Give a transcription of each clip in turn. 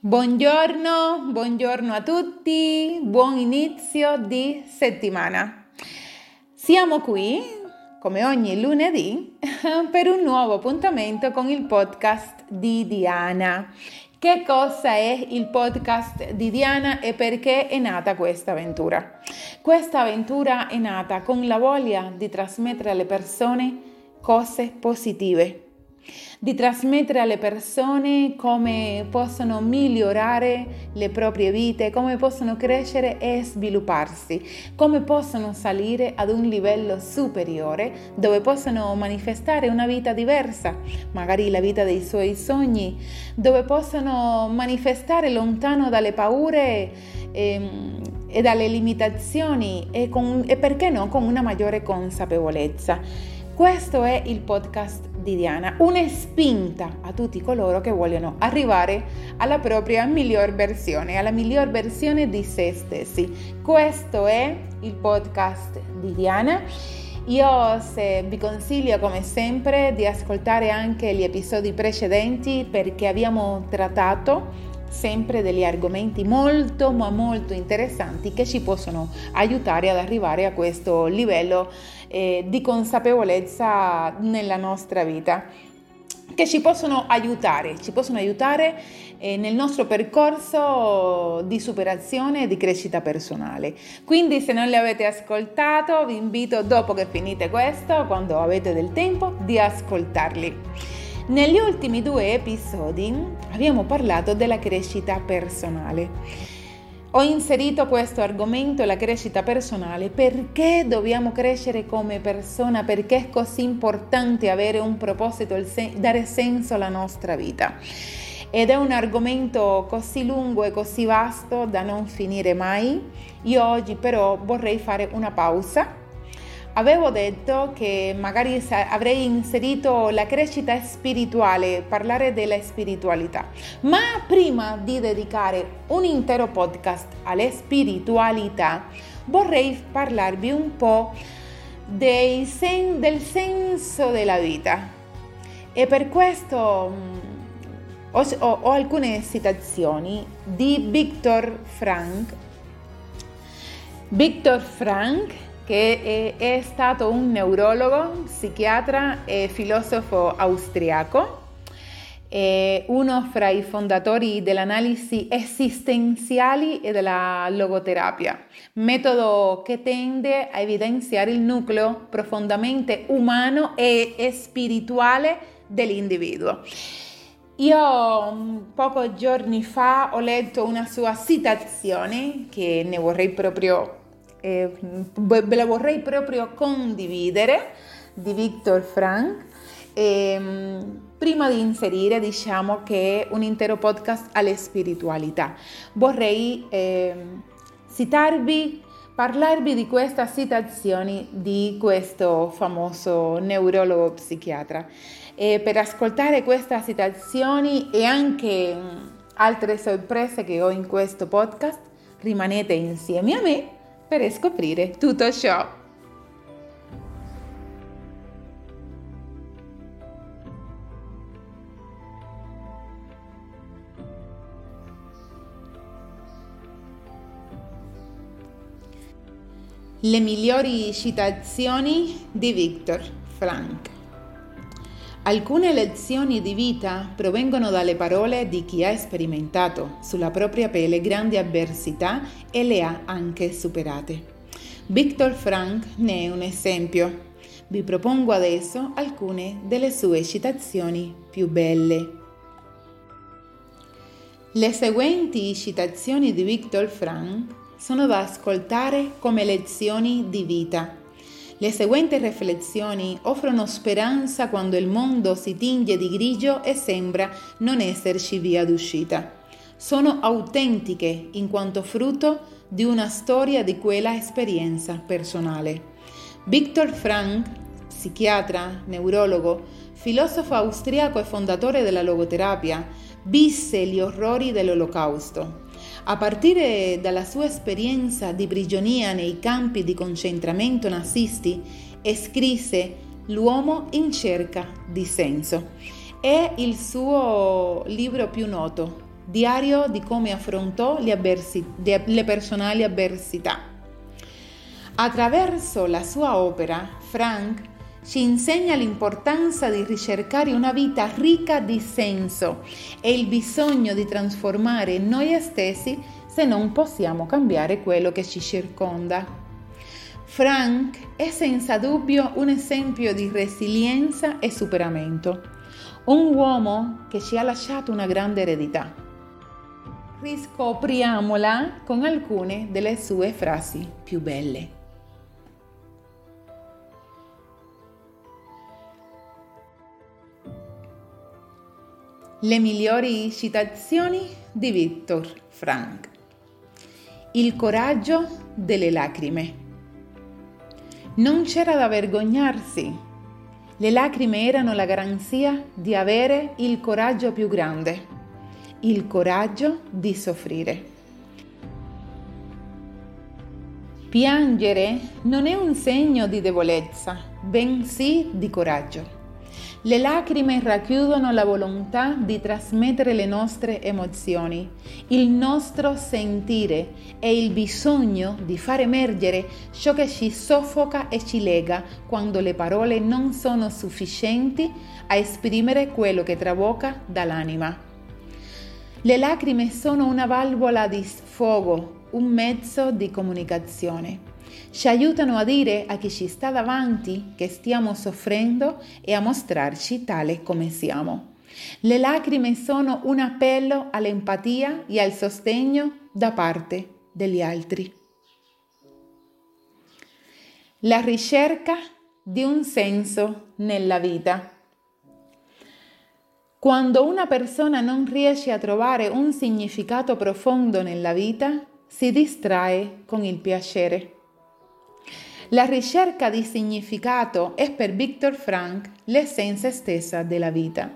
Buongiorno, buongiorno a tutti, buon inizio di settimana. Siamo qui, come ogni lunedì, per un nuovo appuntamento con il podcast di Diana. Che cosa è il podcast di Diana e perché è nata questa avventura? Questa avventura è nata con la voglia di trasmettere alle persone cose positive di trasmettere alle persone come possono migliorare le proprie vite, come possono crescere e svilupparsi, come possono salire ad un livello superiore dove possono manifestare una vita diversa, magari la vita dei suoi sogni, dove possono manifestare lontano dalle paure. Ehm, e dalle limitazioni e, con, e perché no con una maggiore consapevolezza. Questo è il podcast di Diana, una spinta a tutti coloro che vogliono arrivare alla propria miglior versione, alla miglior versione di se stessi. Questo è il podcast di Diana. Io vi consiglio come sempre di ascoltare anche gli episodi precedenti perché abbiamo trattato sempre degli argomenti molto ma molto interessanti che ci possono aiutare ad arrivare a questo livello eh, di consapevolezza nella nostra vita che ci possono aiutare, ci possono aiutare eh, nel nostro percorso di superazione e di crescita personale. Quindi se non li avete ascoltato, vi invito dopo che finite questo, quando avete del tempo, di ascoltarli. Negli ultimi due episodi abbiamo parlato della crescita personale. Ho inserito questo argomento, la crescita personale, perché dobbiamo crescere come persona, perché è così importante avere un proposito, dare senso alla nostra vita. Ed è un argomento così lungo e così vasto da non finire mai. Io oggi però vorrei fare una pausa Avevo detto che magari avrei inserito la crescita spirituale, parlare della spiritualità, ma prima di dedicare un intero podcast alla spiritualità, vorrei parlarvi un po' sen- del senso della vita. E per questo mm, ho, ho, alcune citazioni di Viktor Frank. Viktor Frank che è, è stato un neurologo, psichiatra e filosofo austriaco, è uno fra i fondatori dell'analisi esistenziali e della logoterapia, metodo che tende a evidenziare il nucleo profondamente umano e spirituale dell'individuo. Io pochi giorni fa ho letto una sua citazione che ne vorrei proprio eh, ve la vorrei proprio condividere di Viktor Frank. E, ehm, prima di inserire, diciamo che un intero podcast alle spiritualità, vorrei eh, citarvi, parlarvi di questa citazione di questo famoso neurologo psichiatra. E per ascoltare queste citazioni e anche mm, altre sorprese che ho in questo podcast, rimanete insieme a me per scoprire tutto ciò. Le migliori citazioni di Viktor Frank. Alcune lezioni di vita provengono dalle parole di chi ha sperimentato sulla propria pelle grandi avversità e le ha anche superate. Viktor Frank ne è un esempio. Vi propongo adesso alcune delle sue citazioni più belle. Le seguenti citazioni di Viktor Frank sono da ascoltare come lezioni di vita le seguenti riflessioni offrono speranza quando il mondo si tinge di grigio e sembra non esserci via d'uscita. Sono autentiche in quanto frutto di una storia di quella esperienza personale. Viktor Frank, psichiatra, neurologo, filosofo austriaco e fondatore della logoterapia, visse gli orrori dell'olocausto. A partire dalla sua esperienza di prigionia nei campi di concentramento nazisti, scrisse L'uomo in cerca di senso. È il suo libro più noto, diario di come affrontò le, avversi- le personali avversità. Attraverso la sua opera, Frank ci insegna l'importanza di ricercare una vita ricca di senso e il bisogno di trasformare noi stessi se non possiamo cambiare quello che ci circonda. Frank è senza dubbio un esempio di resilienza e superamento, un uomo che ci ha lasciato una grande eredità. Riscopriamola con alcune delle sue frasi più belle. Le migliori citazioni di Viktor Frank. Il coraggio delle lacrime. Non c'era da vergognarsi. Le lacrime erano la garanzia di avere il coraggio più grande, il coraggio di soffrire. Piangere non è un segno di debolezza, bensì di coraggio. Le lacrime racchiudono la volontà di trasmettere le nostre emozioni, il nostro sentire e il bisogno di far emergere ciò che ci soffoca e ci lega quando le parole non sono sufficienti a esprimere quello che traboca dall'anima. Le lacrime sono una valvola di sfogo, un mezzo di comunicazione ci aiutano a dire a chi ci sta davanti che stiamo soffrendo e a mostrarci tale come siamo. Le lacrime sono un appello all'empatia e al sostegno da parte degli altri. La ricerca di un senso nella vita. Quando una persona non riesce a trovare un significato profondo nella vita, si distrae con il piacere. La ricerca di significato è per Viktor Frank l'essenza stessa della vita.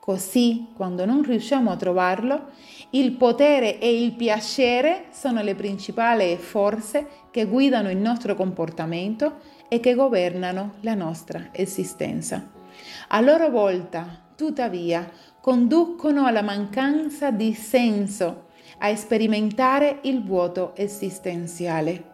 Così, quando non riusciamo a trovarlo, il potere e il piacere sono le principali forze che guidano il nostro comportamento e che governano la nostra esistenza. A loro volta, tuttavia, conducono alla mancanza di senso, a sperimentare il vuoto esistenziale.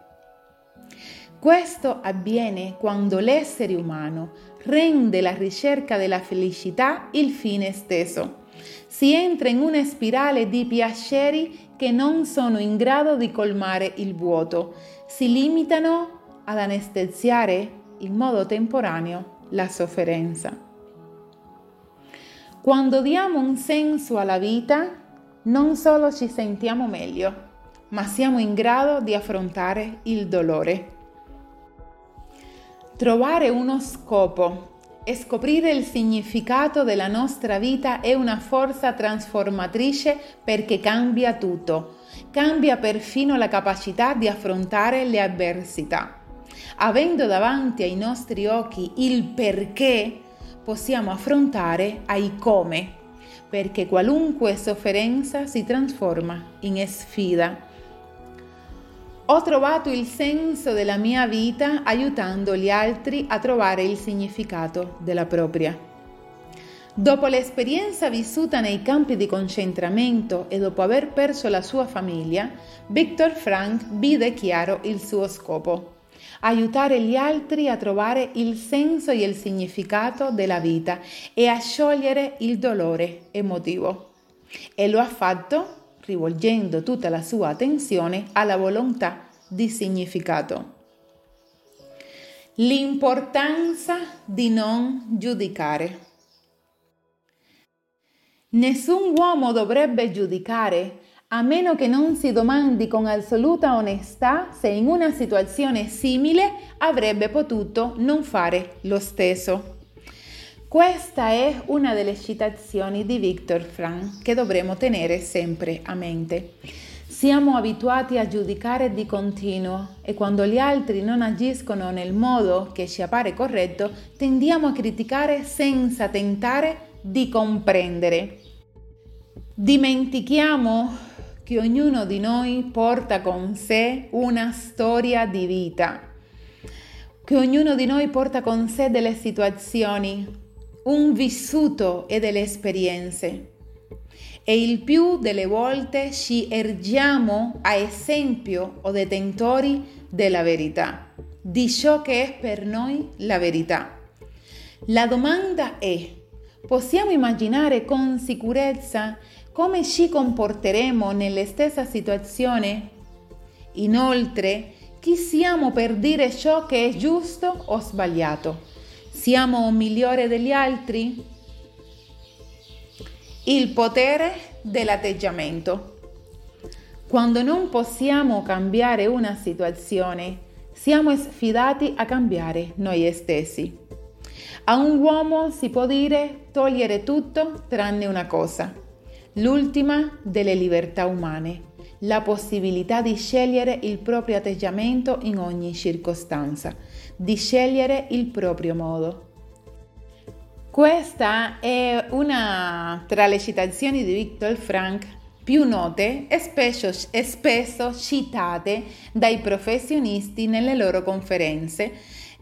Questo avviene quando l'essere umano rende la ricerca della felicità il fine stesso. Si entra in una spirale di piaceri che non sono in grado di colmare il vuoto, si limitano ad anestesiare in modo temporaneo la sofferenza. Quando diamo un senso alla vita, non solo ci sentiamo meglio, ma siamo in grado di affrontare il dolore. Trovare uno scopo e scoprire il significato della nostra vita è una forza trasformatrice perché cambia tutto, cambia perfino la capacità di affrontare le avversità. Avendo davanti ai nostri occhi il perché, possiamo affrontare ai come, perché qualunque sofferenza si trasforma in sfida ho trovato il senso della mia vita aiutando gli altri a trovare il significato della propria. Dopo l'esperienza vissuta nei campi di concentramento e dopo aver perso la sua famiglia, Viktor Frank vide chiaro il suo scopo, aiutare gli altri a trovare il senso e il significato della vita e a sciogliere il dolore emotivo. E lo ha fatto rivolgendo tutta la sua attenzione alla volontà di significato. L'importanza di non giudicare. Nessun uomo dovrebbe giudicare a meno che non si domandi con assoluta onestà se in una situazione simile avrebbe potuto non fare lo stesso. Questa è una delle citazioni di Viktor Frank che dovremo tenere sempre a mente. Siamo abituati a giudicare di continuo e quando gli altri non agiscono nel modo che ci appare corretto, tendiamo a criticare senza tentare di comprendere. Dimentichiamo che ognuno di noi porta con sé una storia di vita, che ognuno di noi porta con sé delle situazioni, un vissuto e delle esperienze. e il più delle volte ci ergiamo a esempio o detentori della verità, di ciò che è per noi la verità. La domanda è, possiamo immaginare con sicurezza come ci comporteremo nella stessa situazione? Inoltre, chi siamo per dire ciò che è giusto o sbagliato? Siamo migliori degli altri? Il potere dell'atteggiamento. Quando non possiamo cambiare una situazione, siamo sfidati a cambiare noi stessi. A un uomo si può dire togliere tutto tranne una cosa, l'ultima delle libertà umane, la possibilità di scegliere il proprio atteggiamento in ogni circostanza, di scegliere il proprio modo. Questa è una tra le citazioni di Viktor Frank più note e spesso, e spesso citate dai professionisti nelle loro conferenze,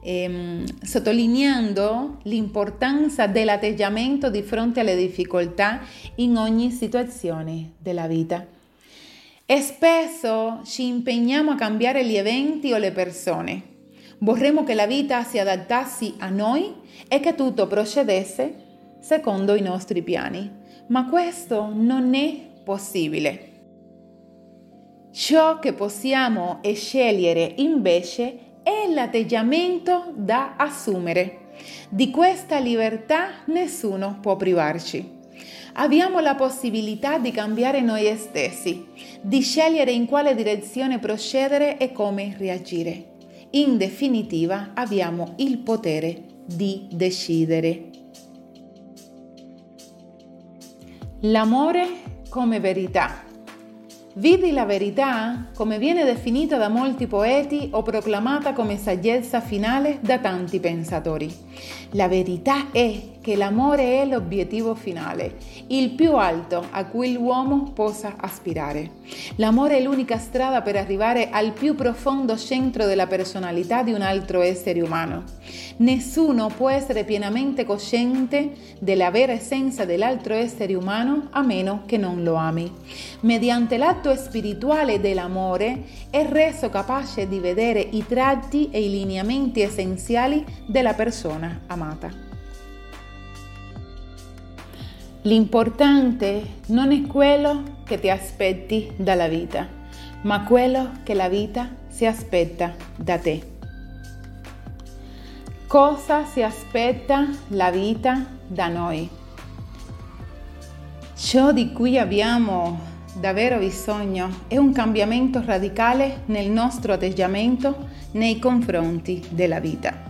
ehm, sottolineando l'importanza dell'atteggiamento di fronte alle difficoltà in ogni situazione della vita. E spesso ci impegniamo a cambiare gli eventi o le persone. Vorremmo che la vita si adattasse a noi e che tutto procedesse secondo i nostri piani, ma questo non è possibile. Ciò che possiamo scegliere invece è l'atteggiamento da assumere. Di questa libertà nessuno può privarci. Abbiamo la possibilità di cambiare noi stessi, di scegliere in quale direzione procedere e come reagire. In definitiva, abbiamo il potere di decidere. L'amore come verità. Vidi la verità come viene definita da molti poeti o proclamata come saggezza finale da tanti pensatori. La verità è che l'amore è l'obiettivo finale, il più alto a cui l'uomo possa aspirare. L'amore è l'unica strada per arrivare al più profondo centro della personalità di un altro essere umano. Nessuno può essere pienamente cosciente della vera essenza dell'altro essere umano a meno che non lo ami. Mediante l'atto spirituale dell'amore è reso capace di vedere i tratti e i lineamenti essenziali della persona amata. L'importante non è quello che ti aspetti dalla vita, ma quello che la vita si aspetta da te. Cosa si aspetta la vita da noi? Ciò di cui abbiamo davvero bisogno è un cambiamento radicale nel nostro atteggiamento nei confronti della vita.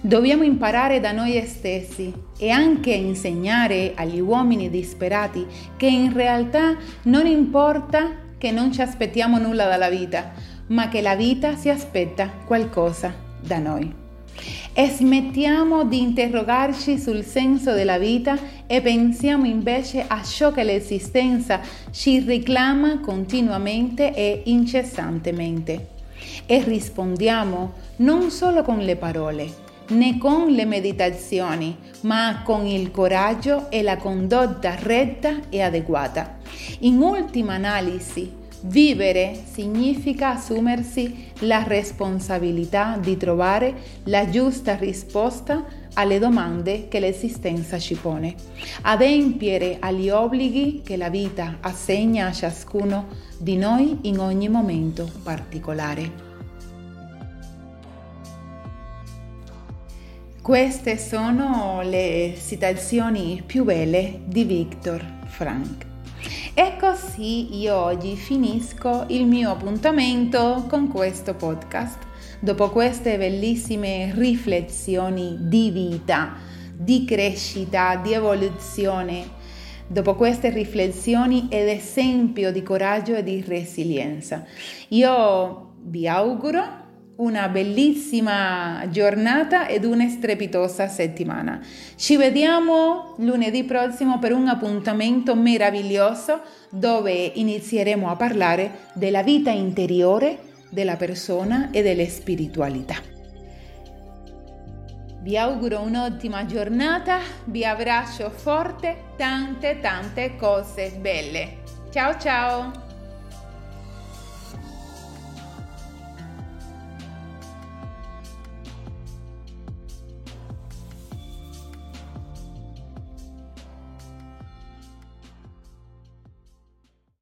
Dobbiamo imparare da noi stessi e anche insegnare agli uomini disperati che in realtà non importa che non ci aspettiamo nulla dalla vita, ma che la vita si aspetta qualcosa da noi. E smettiamo di interrogarci sul senso della vita e pensiamo invece a ciò che l'esistenza ci reclama continuamente e incessantemente. E rispondiamo non solo con le parole, né con le meditazioni, ma con il coraggio e la condotta retta e adeguata. In ultima analisi, vivere significa assumersi la responsabilità di trovare la giusta risposta alle domande che l'esistenza ci pone, adempiere agli obblighi che la vita assegna a ciascuno di noi in ogni momento particolare. Queste sono le citazioni più belle di Viktor Frank. E così io oggi finisco il mio appuntamento con questo podcast. Dopo queste bellissime riflessioni di vita, di crescita, di evoluzione, dopo queste riflessioni ed esempio di coraggio e di resilienza, io vi auguro una bellissima giornata ed una strepitosa settimana. Ci vediamo lunedì prossimo per un appuntamento meraviglioso dove inizieremo a parlare della vita interiore della persona e della spiritualità. Vi auguro un'ottima giornata, vi abbraccio forte, tante tante cose belle. Ciao ciao!